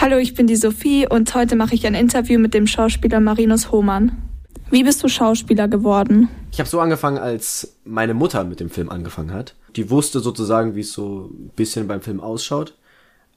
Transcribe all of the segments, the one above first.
Hallo, ich bin die Sophie und heute mache ich ein Interview mit dem Schauspieler Marinus Hohmann. Wie bist du Schauspieler geworden? Ich habe so angefangen, als meine Mutter mit dem Film angefangen hat. Die wusste sozusagen, wie es so ein bisschen beim Film ausschaut.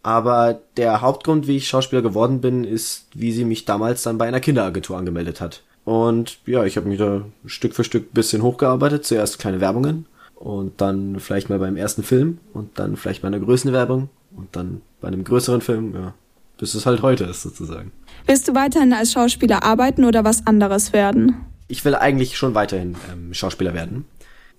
Aber der Hauptgrund, wie ich Schauspieler geworden bin, ist, wie sie mich damals dann bei einer Kinderagentur angemeldet hat. Und ja, ich habe mich da Stück für Stück bisschen hochgearbeitet. Zuerst kleine Werbungen und dann vielleicht mal beim ersten Film und dann vielleicht bei einer größeren Werbung und dann bei einem größeren Film, ja, bis es halt heute ist sozusagen. Willst du weiterhin als Schauspieler arbeiten oder was anderes werden? Ich will eigentlich schon weiterhin ähm, Schauspieler werden.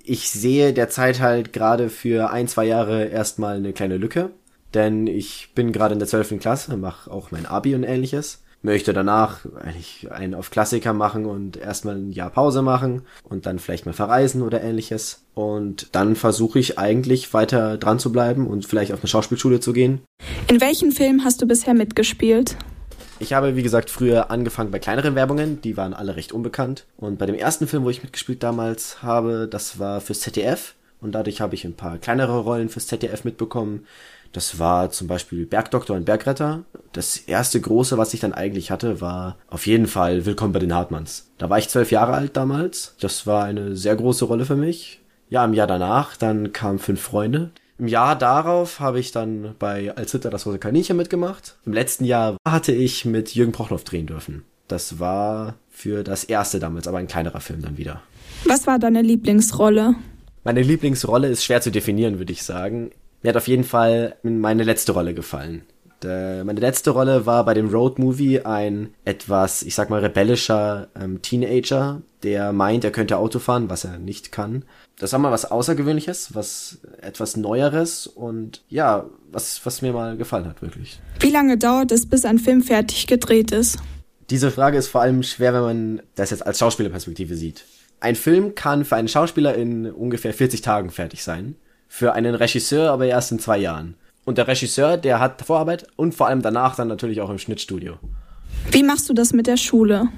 Ich sehe derzeit halt gerade für ein, zwei Jahre erstmal eine kleine Lücke, denn ich bin gerade in der 12. Klasse, mache auch mein Abi und ähnliches möchte danach eigentlich einen auf Klassiker machen und erstmal ein Jahr Pause machen und dann vielleicht mal verreisen oder ähnliches. Und dann versuche ich eigentlich weiter dran zu bleiben und vielleicht auf eine Schauspielschule zu gehen. In welchen Filmen hast du bisher mitgespielt? Ich habe, wie gesagt, früher angefangen bei kleineren Werbungen, die waren alle recht unbekannt. Und bei dem ersten Film, wo ich mitgespielt damals habe, das war fürs ZDF. Und dadurch habe ich ein paar kleinere Rollen fürs ZDF mitbekommen. Das war zum Beispiel Bergdoktor und Bergretter. Das erste große, was ich dann eigentlich hatte, war auf jeden Fall Willkommen bei den Hartmanns. Da war ich zwölf Jahre alt damals. Das war eine sehr große Rolle für mich. Ja, im Jahr danach, dann kamen Fünf Freunde. Im Jahr darauf habe ich dann bei Als Ritter das rote Kaninchen mitgemacht. Im letzten Jahr hatte ich mit Jürgen Prochnow drehen dürfen. Das war für das erste damals, aber ein kleinerer Film dann wieder. Was war deine Lieblingsrolle? Meine Lieblingsrolle ist schwer zu definieren, würde ich sagen. Mir hat auf jeden Fall meine letzte Rolle gefallen. Der, meine letzte Rolle war bei dem Road Movie ein etwas, ich sag mal, rebellischer ähm, Teenager, der meint, er könnte Auto fahren, was er nicht kann. Das war mal was Außergewöhnliches, was etwas Neueres und ja, was, was mir mal gefallen hat, wirklich. Wie lange dauert es, bis ein Film fertig gedreht ist? Diese Frage ist vor allem schwer, wenn man das jetzt als Schauspielerperspektive sieht. Ein Film kann für einen Schauspieler in ungefähr 40 Tagen fertig sein für einen Regisseur aber erst in zwei Jahren. Und der Regisseur, der hat Vorarbeit und vor allem danach dann natürlich auch im Schnittstudio. Wie machst du das mit der Schule?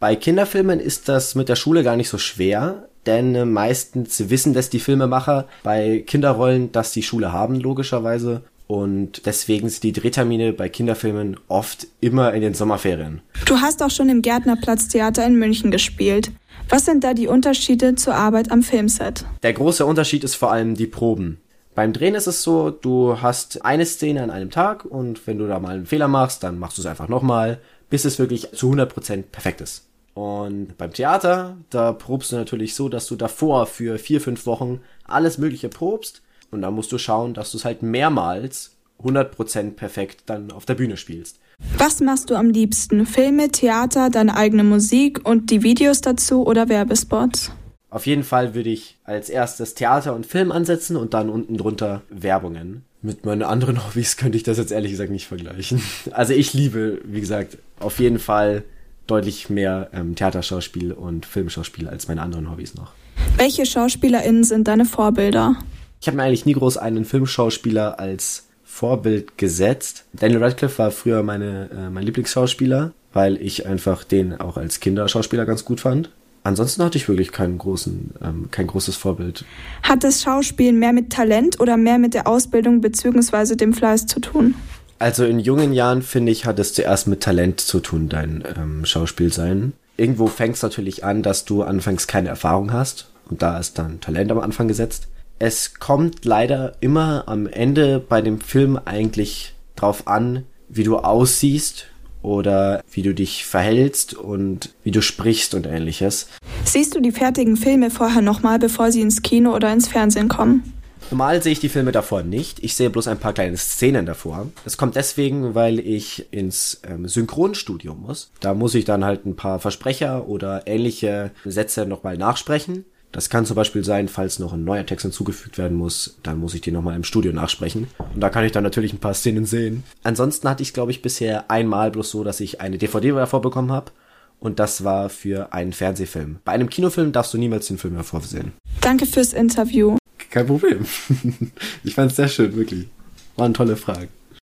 Bei Kinderfilmen ist das mit der Schule gar nicht so schwer, denn äh, meistens wissen das die Filmemacher bei Kinderrollen, dass die Schule haben, logischerweise. Und deswegen sind die Drehtermine bei Kinderfilmen oft immer in den Sommerferien. Du hast auch schon im Gärtnerplatztheater in München gespielt. Was sind da die Unterschiede zur Arbeit am Filmset? Der große Unterschied ist vor allem die Proben. Beim Drehen ist es so, du hast eine Szene an einem Tag und wenn du da mal einen Fehler machst, dann machst du es einfach nochmal, bis es wirklich zu 100% perfekt ist. Und beim Theater, da probst du natürlich so, dass du davor für vier, fünf Wochen alles Mögliche probst und da musst du schauen, dass du es halt mehrmals 100% perfekt dann auf der Bühne spielst. Was machst du am liebsten? Filme, Theater, deine eigene Musik und die Videos dazu oder Werbespots? Auf jeden Fall würde ich als erstes Theater und Film ansetzen und dann unten drunter Werbungen. Mit meinen anderen Hobbys könnte ich das jetzt ehrlich gesagt nicht vergleichen. Also ich liebe, wie gesagt, auf jeden Fall deutlich mehr ähm, Theaterschauspiel und Filmschauspiel als meine anderen Hobbys noch. Welche SchauspielerInnen sind deine Vorbilder? Ich habe mir eigentlich nie groß einen Filmschauspieler als Vorbild gesetzt. Daniel Radcliffe war früher meine, äh, mein Lieblingsschauspieler, weil ich einfach den auch als Kinderschauspieler ganz gut fand. Ansonsten hatte ich wirklich keinen großen, ähm, kein großes Vorbild. Hat das Schauspielen mehr mit Talent oder mehr mit der Ausbildung bzw. dem Fleiß zu tun? Also in jungen Jahren finde ich, hat es zuerst mit Talent zu tun, dein ähm, Schauspiel sein. Irgendwo fängst natürlich an, dass du anfangs keine Erfahrung hast und da ist dann Talent am Anfang gesetzt es kommt leider immer am Ende bei dem Film eigentlich drauf an, wie du aussiehst oder wie du dich verhältst und wie du sprichst und ähnliches. Siehst du die fertigen Filme vorher nochmal, bevor sie ins Kino oder ins Fernsehen kommen? Normal sehe ich die Filme davor nicht. Ich sehe bloß ein paar kleine Szenen davor. Das kommt deswegen, weil ich ins ähm, Synchronstudio muss. Da muss ich dann halt ein paar Versprecher oder ähnliche Sätze nochmal nachsprechen. Das kann zum Beispiel sein, falls noch ein neuer Text hinzugefügt werden muss, dann muss ich den nochmal im Studio nachsprechen. Und da kann ich dann natürlich ein paar Szenen sehen. Ansonsten hatte ich, glaube ich, bisher einmal bloß so, dass ich eine DVD davor bekommen habe. Und das war für einen Fernsehfilm. Bei einem Kinofilm darfst du niemals den Film hervorsehen. Danke fürs Interview. Kein Problem. ich fand es sehr schön, wirklich. Waren tolle Fragen.